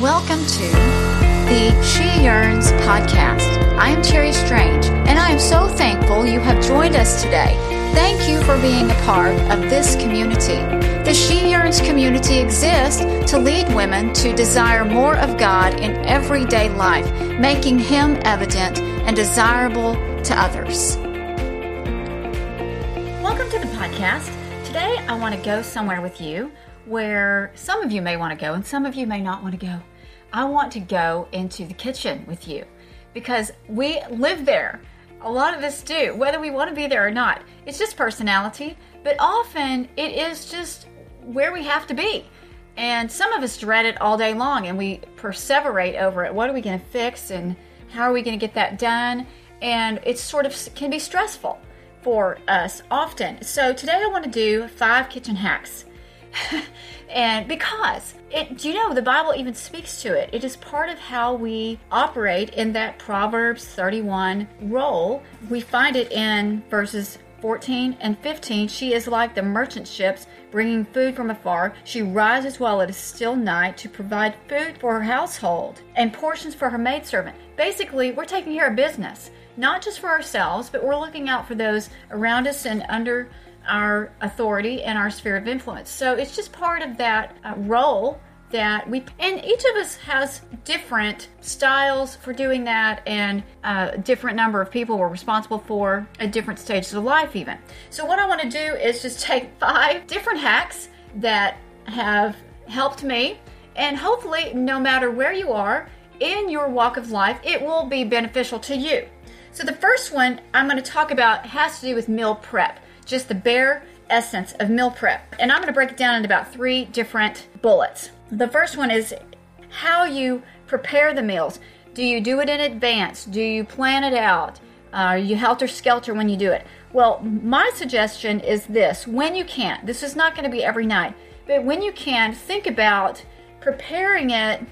Welcome to the She Yearns podcast. I am Terry Strange, and I am so thankful you have joined us today. Thank you for being a part of this community. The She Yearns community exists to lead women to desire more of God in everyday life, making Him evident and desirable to others. Welcome to the podcast. Today, I want to go somewhere with you where some of you may want to go and some of you may not want to go. I want to go into the kitchen with you because we live there. A lot of us do, whether we want to be there or not. It's just personality, but often it is just where we have to be. And some of us dread it all day long and we perseverate over it. What are we going to fix and how are we going to get that done? And it sort of can be stressful for us often. So today I want to do five kitchen hacks and because it do you know the bible even speaks to it. It is part of how we operate in that proverbs 31 role. We find it in verses 14 and 15 she is like the merchant ships bringing food from afar. She rises while it is still night to provide food for her household and portions for her maidservant. Basically we're taking care of business not just for ourselves but we're looking out for those around us and under our authority and our sphere of influence. So it's just part of that uh, role that we and each of us has different styles for doing that and a uh, different number of people we're responsible for at different stages of life even. So what i want to do is just take five different hacks that have helped me and hopefully no matter where you are in your walk of life it will be beneficial to you. So the first one i'm going to talk about has to do with meal prep just the bare essence of meal prep. And I'm going to break it down into about three different bullets. The first one is how you prepare the meals. Do you do it in advance? Do you plan it out? Are you helter skelter when you do it? Well, my suggestion is this when you can, this is not going to be every night, but when you can, think about preparing it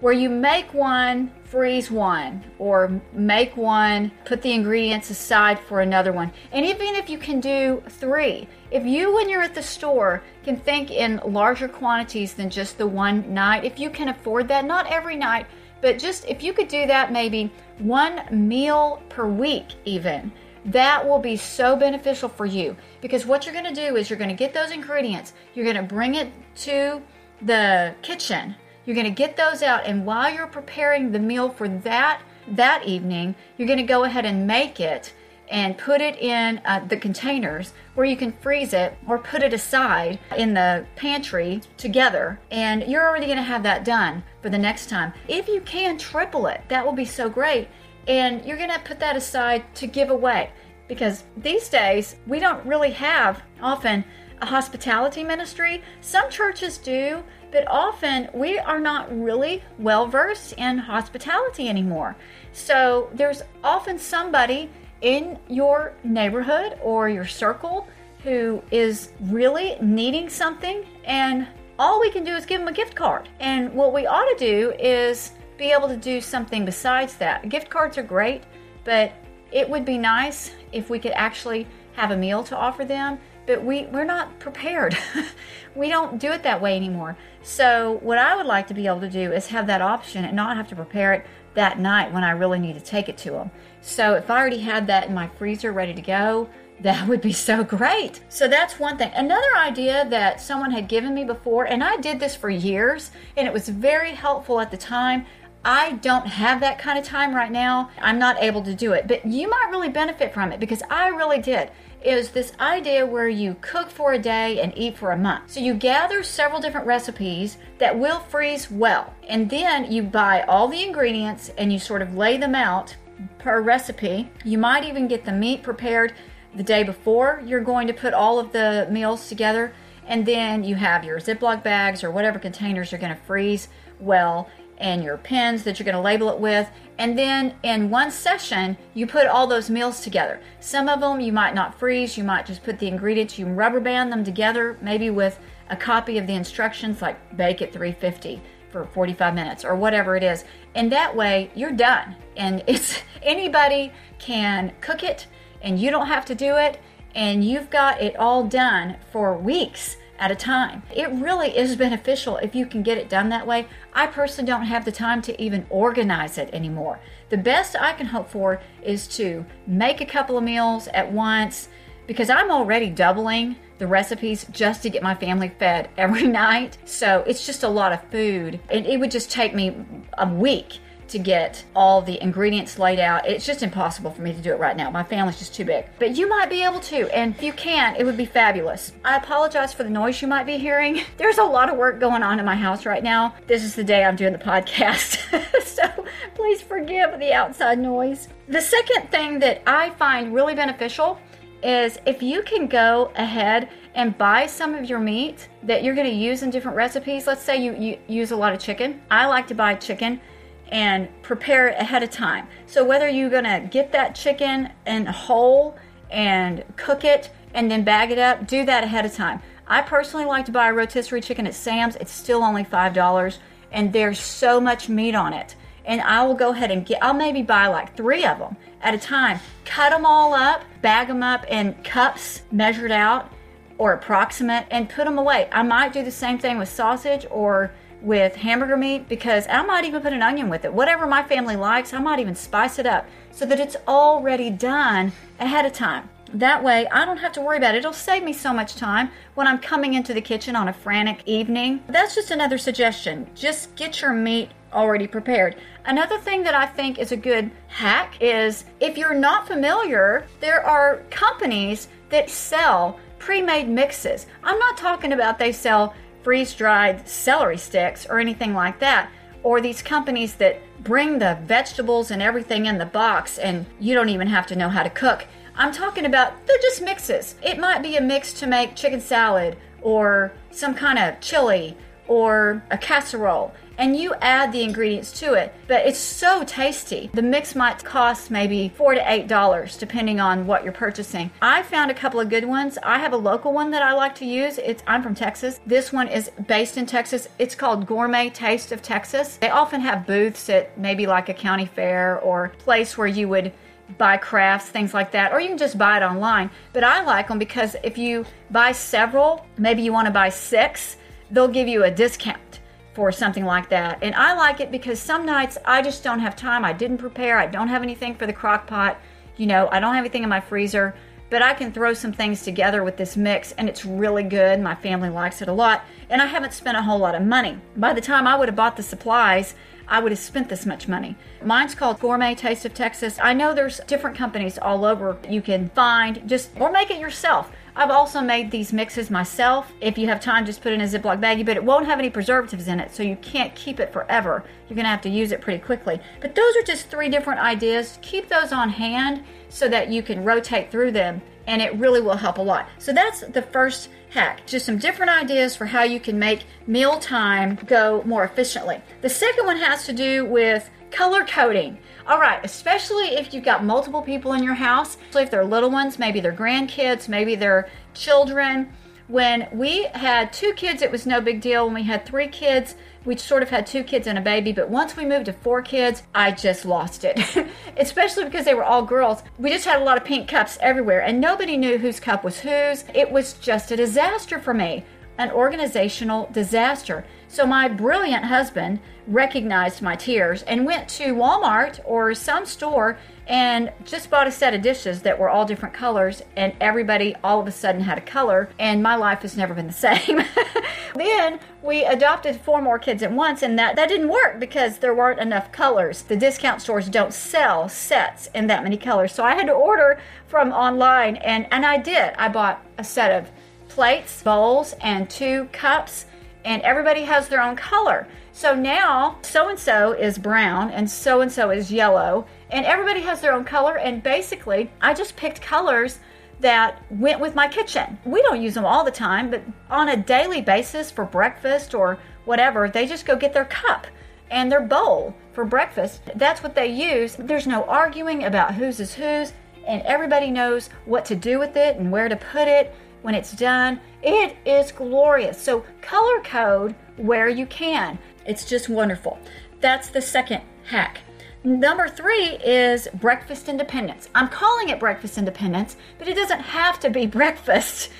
where you make one, freeze one, or make one, put the ingredients aside for another one. And even if you can do three, if you, when you're at the store, can think in larger quantities than just the one night, if you can afford that, not every night, but just if you could do that maybe one meal per week, even. That will be so beneficial for you because what you're going to do is you're going to get those ingredients, you're going to bring it to the kitchen you're going to get those out, and while you're preparing the meal for that that evening, you're going to go ahead and make it and put it in uh, the containers where you can freeze it or put it aside in the pantry together. And you're already going to have that done for the next time. If you can triple it, that will be so great. And you're going to put that aside to give away because these days we don't really have often a hospitality ministry. Some churches do, but often we are not really well versed in hospitality anymore. So there's often somebody in your neighborhood or your circle who is really needing something, and all we can do is give them a gift card. And what we ought to do is be able to do something besides that. Gift cards are great, but it would be nice if we could actually have a meal to offer them but we we're not prepared. we don't do it that way anymore. So what I would like to be able to do is have that option and not have to prepare it that night when I really need to take it to them. So if I already had that in my freezer ready to go, that would be so great. So that's one thing. Another idea that someone had given me before, and I did this for years, and it was very helpful at the time. I don't have that kind of time right now. I'm not able to do it, but you might really benefit from it because I really did is this idea where you cook for a day and eat for a month. So you gather several different recipes that will freeze well, and then you buy all the ingredients and you sort of lay them out per recipe. You might even get the meat prepared the day before you're going to put all of the meals together, and then you have your Ziploc bags or whatever containers you're going to freeze well and your pens that you're going to label it with. And then in one session, you put all those meals together. Some of them you might not freeze, you might just put the ingredients, you rubber band them together, maybe with a copy of the instructions, like bake at 350 for 45 minutes or whatever it is. And that way, you're done. And it's anybody can cook it, and you don't have to do it, and you've got it all done for weeks at a time. It really is beneficial if you can get it done that way. I personally don't have the time to even organize it anymore. The best I can hope for is to make a couple of meals at once because I'm already doubling the recipes just to get my family fed every night. So it's just a lot of food. And it would just take me a week to get all the ingredients laid out. It's just impossible for me to do it right now. My family's just too big. But you might be able to, and if you can, it would be fabulous. I apologize for the noise you might be hearing. There's a lot of work going on in my house right now. This is the day I'm doing the podcast. so please forgive the outside noise. The second thing that I find really beneficial is if you can go ahead and buy some of your meat that you're going to use in different recipes. Let's say you, you use a lot of chicken. I like to buy chicken and prepare it ahead of time. So whether you're going to get that chicken in whole and cook it and then bag it up, do that ahead of time. I personally like to buy a rotisserie chicken at Sam's. It's still only $5 and there's so much meat on it. And I will go ahead and get, I'll maybe buy like three of them at a time. Cut them all up, bag them up in cups measured out or approximate, and put them away. I might do the same thing with sausage or with hamburger meat because I might even put an onion with it. Whatever my family likes, I might even spice it up so that it's already done ahead of time. That way, I don't have to worry about it. It'll save me so much time when I'm coming into the kitchen on a frantic evening. That's just another suggestion. Just get your meat already prepared. Another thing that I think is a good hack is if you're not familiar, there are companies that sell pre made mixes. I'm not talking about they sell freeze dried celery sticks or anything like that, or these companies that bring the vegetables and everything in the box and you don't even have to know how to cook. I'm talking about they're just mixes. It might be a mix to make chicken salad or some kind of chili or a casserole and you add the ingredients to it. But it's so tasty. The mix might cost maybe four to eight dollars depending on what you're purchasing. I found a couple of good ones. I have a local one that I like to use. It's I'm from Texas. This one is based in Texas. It's called Gourmet Taste of Texas. They often have booths at maybe like a county fair or place where you would buy crafts, things like that, or you can just buy it online. But I like them because if you buy several, maybe you want to buy six, they'll give you a discount for something like that. And I like it because some nights I just don't have time. I didn't prepare. I don't have anything for the crock pot. You know, I don't have anything in my freezer, but I can throw some things together with this mix and it's really good. My family likes it a lot. And I haven't spent a whole lot of money. By the time I would have bought the supplies, I would have spent this much money. Mine's called Gourmet Taste of Texas. I know there's different companies all over you can find just or make it yourself. I've also made these mixes myself. If you have time, just put it in a Ziploc baggie, but it won't have any preservatives in it, so you can't keep it forever. You're gonna have to use it pretty quickly. But those are just three different ideas. Keep those on hand so that you can rotate through them, and it really will help a lot. So that's the first hack. Just some different ideas for how you can make mealtime go more efficiently. The second one has to do with color coding. All right, especially if you've got multiple people in your house, so if they're little ones, maybe they're grandkids, maybe they're children. When we had two kids, it was no big deal. When we had three kids, we sort of had two kids and a baby. But once we moved to four kids, I just lost it. especially because they were all girls. We just had a lot of pink cups everywhere, and nobody knew whose cup was whose. It was just a disaster for me an organizational disaster. So my brilliant husband recognized my tears and went to Walmart or some store and just bought a set of dishes that were all different colors and everybody all of a sudden had a color and my life has never been the same. then we adopted four more kids at once and that, that didn't work because there weren't enough colors. The discount stores don't sell sets in that many colors. So I had to order from online and, and I did. I bought a set of plates, bowls, and two cups, and everybody has their own color. So now so and so is brown and so and so is yellow, and everybody has their own color. And basically, I just picked colors that went with my kitchen. We don't use them all the time, but on a daily basis for breakfast or whatever, they just go get their cup and their bowl for breakfast. That's what they use. There's no arguing about whose is whose, and everybody knows what to do with it and where to put it when it's done. It is glorious. So, color code where you can. It's just wonderful. That's the second hack. Number three is breakfast independence. I'm calling it breakfast independence, but it doesn't have to be breakfast.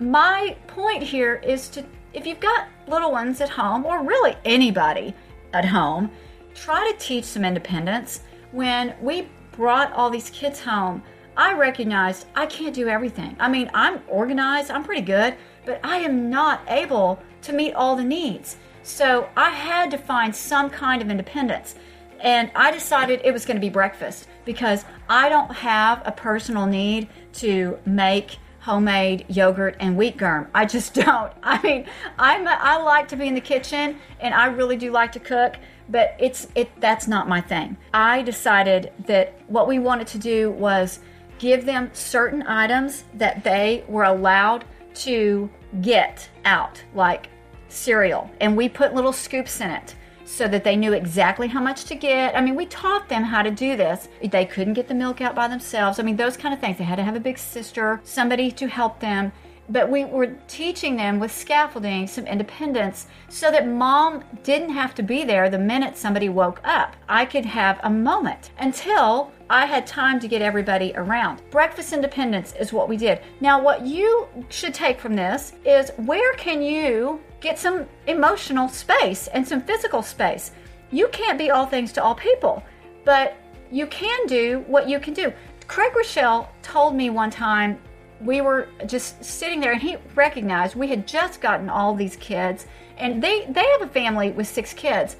my point here is to, if you've got little ones at home, or really anybody at home, try to teach some independence. When we brought all these kids home, I recognized I can't do everything. I mean, I'm organized, I'm pretty good, but I am not able to meet all the needs. So I had to find some kind of independence. And I decided it was going to be breakfast because I don't have a personal need to make homemade yogurt and wheat germ. I just don't. I mean, I'm a, I like to be in the kitchen and I really do like to cook, but it's it that's not my thing. I decided that what we wanted to do was give them certain items that they were allowed to get out, like cereal, and we put little scoops in it so that they knew exactly how much to get. I mean, we taught them how to do this. They couldn't get the milk out by themselves. I mean, those kind of things. They had to have a big sister, somebody to help them. But we were teaching them with scaffolding some independence so that mom didn't have to be there the minute somebody woke up. I could have a moment until I had time to get everybody around. Breakfast independence is what we did. Now, what you should take from this is where can you get some emotional space and some physical space? You can't be all things to all people, but you can do what you can do. Craig Groeschel told me one time we were just sitting there and he recognized we had just gotten all these kids and they they have a family with six kids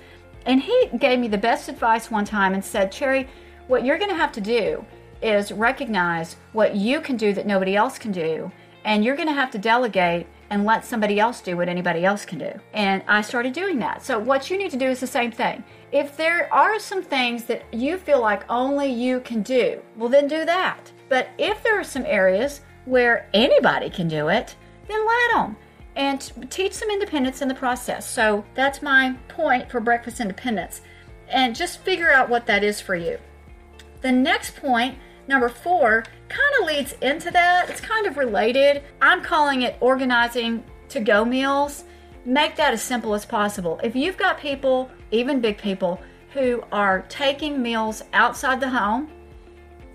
and he gave me the best advice one time and said cherry what you're going to have to do is recognize what you can do that nobody else can do and you're going to have to delegate and let somebody else do what anybody else can do. And I started doing that. So, what you need to do is the same thing. If there are some things that you feel like only you can do, well, then do that. But if there are some areas where anybody can do it, then let them and teach some independence in the process. So, that's my point for breakfast independence. And just figure out what that is for you. The next point, number four, kind of leads into that. It's kind of related. I'm calling it organizing to go meals. Make that as simple as possible. If you've got people, even big people, who are taking meals outside the home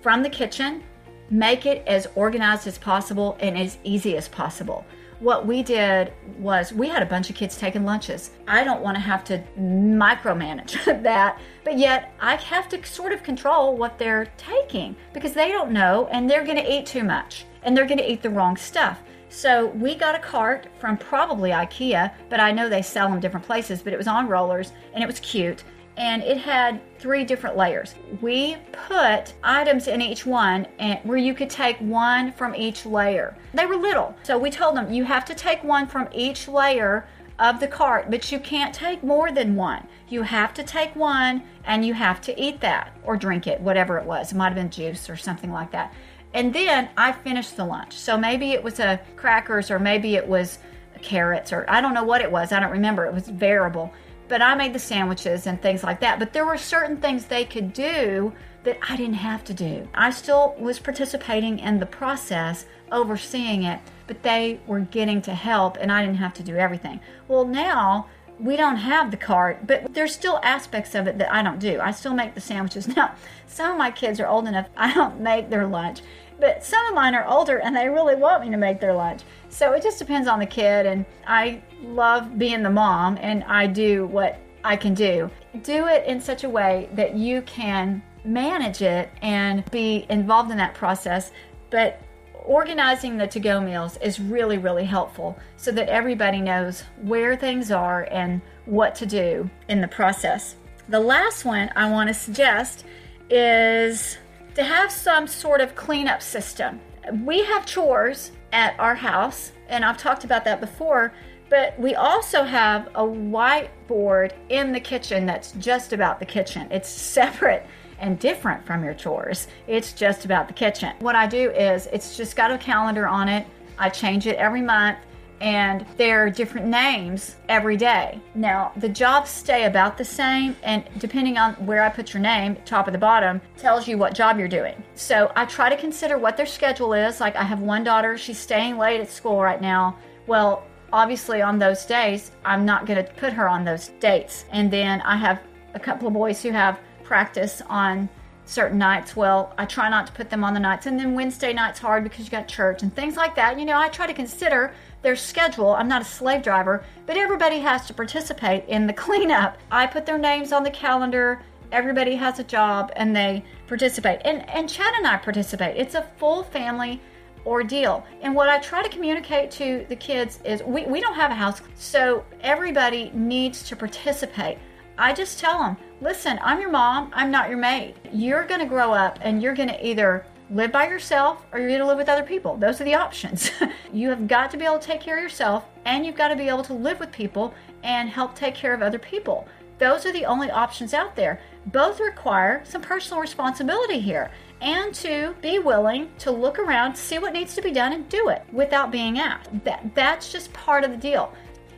from the kitchen, make it as organized as possible and as easy as possible what we did was we had a bunch of kids taking lunches. I don't want to have to micromanage that, but yet I have to sort of control what they're taking because they don't know and they're going to eat too much and they're going to eat the wrong stuff. So we got a cart from probably IKEA, but I know they sell them different places, but it was on rollers and it was cute and it had three different layers. We put items in each one and where you could take one from each layer. They were little. So we told them you have to take one from each layer of the cart, but you can't take more than one. You have to take one and you have to eat that or drink it, whatever it was. It might have been juice or something like that. And then I finished the lunch. So maybe it was a crackers or maybe it was carrots or I don't know what it was. I don't remember. It was variable but I made the sandwiches and things like that. But there were certain things they could do that I didn't have to do. I still was participating in the process, overseeing it, but they were getting to help and I didn't have to do everything. Well, now we don't have the cart, but there's still aspects of it that I don't do. I still make the sandwiches. Now, some of my kids are old enough, I don't make their lunch, but some of mine are older and they really want me to make their lunch. So it just depends on the kid. And I love being the mom and I do what I can do. Do it in such a way that you can manage it and be involved in that process. But organizing the to go meals is really, really helpful so that everybody knows where things are and what to do in the process. The last one I want to suggest is to have some sort of cleanup system. We have chores at our house, and I've talked about that before, but we also have a whiteboard in the kitchen that's just about the kitchen. It's separate and different from your chores. It's just about the kitchen. What I do is it's just got a calendar on it. I change it every month and there are different names every day. Now, the jobs stay about the same, and depending on where I put your name, top of the bottom, tells you what job you're doing. So I try to consider what their schedule is. Like, I have one daughter, she's staying late at school right now. Well, obviously, on those days, I'm not going to put her on those dates. And then I have a couple of boys who have practice on certain nights. Well, I try not to put them on the nights. And then Wednesday night's hard because you got church and things like that. You know, I try to consider their schedule. I'm not a slave driver, but everybody has to participate in the cleanup. I put their names on the calendar. Everybody has a job and they participate. And and Chad and I participate. It's a full family ordeal. And what I try to communicate to the kids is we, we don't have a house, so everybody needs to participate. I just tell them, listen, I'm your mom, I'm not your maid. You're going to grow up and you're going to either live by yourself or you're going to live with other people. Those are the options. you have got to be able to take care of yourself and you've got to be able to live with people and help take care of other people. Those are the only options out there. Both require some personal responsibility here and to be willing to look around, see what needs to be done, and do it without being asked. That, that's just part of the deal.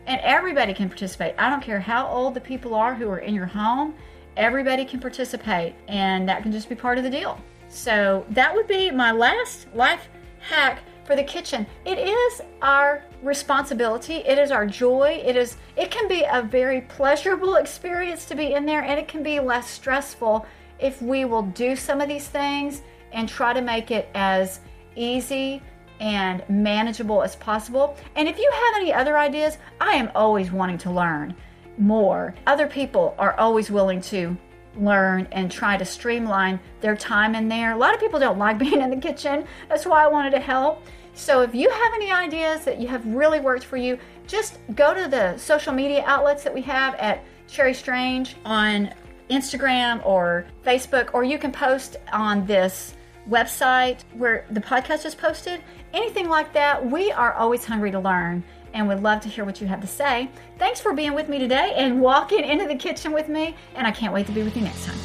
And everybody can participate. I don't care how old the people are who are in your home, everybody can participate, and that can just be part of the deal. So, that would be my last life hack for the kitchen. It is our responsibility. It is our joy. It is it can be a very pleasurable experience to be in there and it can be less stressful if we will do some of these things and try to make it as easy and manageable as possible. And if you have any other ideas, I am always wanting to learn more. Other people are always willing to learn and try to streamline their time in there. A lot of people don't like being in the kitchen. That's why I wanted to help. So if you have any ideas that you have really worked for you, just go to the social media outlets that we have at Cherry Strange on Instagram or Facebook, or you can post on this website where the podcast is posted. Anything like that, we are always hungry to learn and would love to hear what you have to say. Thanks for being with me today and walking into the kitchen with me, and I can't wait to be with you next time.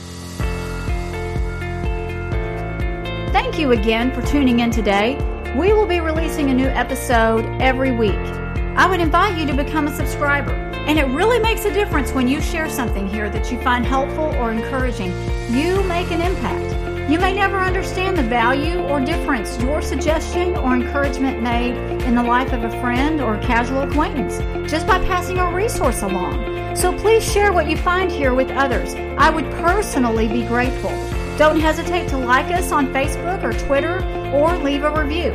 Thank you again for tuning in today. We will be releasing a new episode every week. I would invite you to become a subscriber. And it really makes a difference when you share something here that you find helpful or encouraging. You make an impact. You may never understand the value or difference your suggestion or encouragement made in the life of a friend or casual acquaintance just by passing a resource along. So please share what you find here with others. I would personally be grateful. Don't hesitate to like us on Facebook or Twitter or leave a review.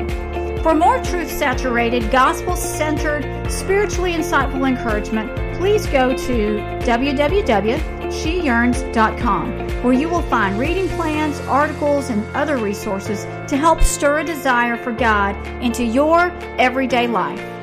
For more truth saturated, gospel centered, spiritually insightful encouragement, please go to www.sheyearns.com, where you will find reading plans, articles, and other resources to help stir a desire for God into your everyday life.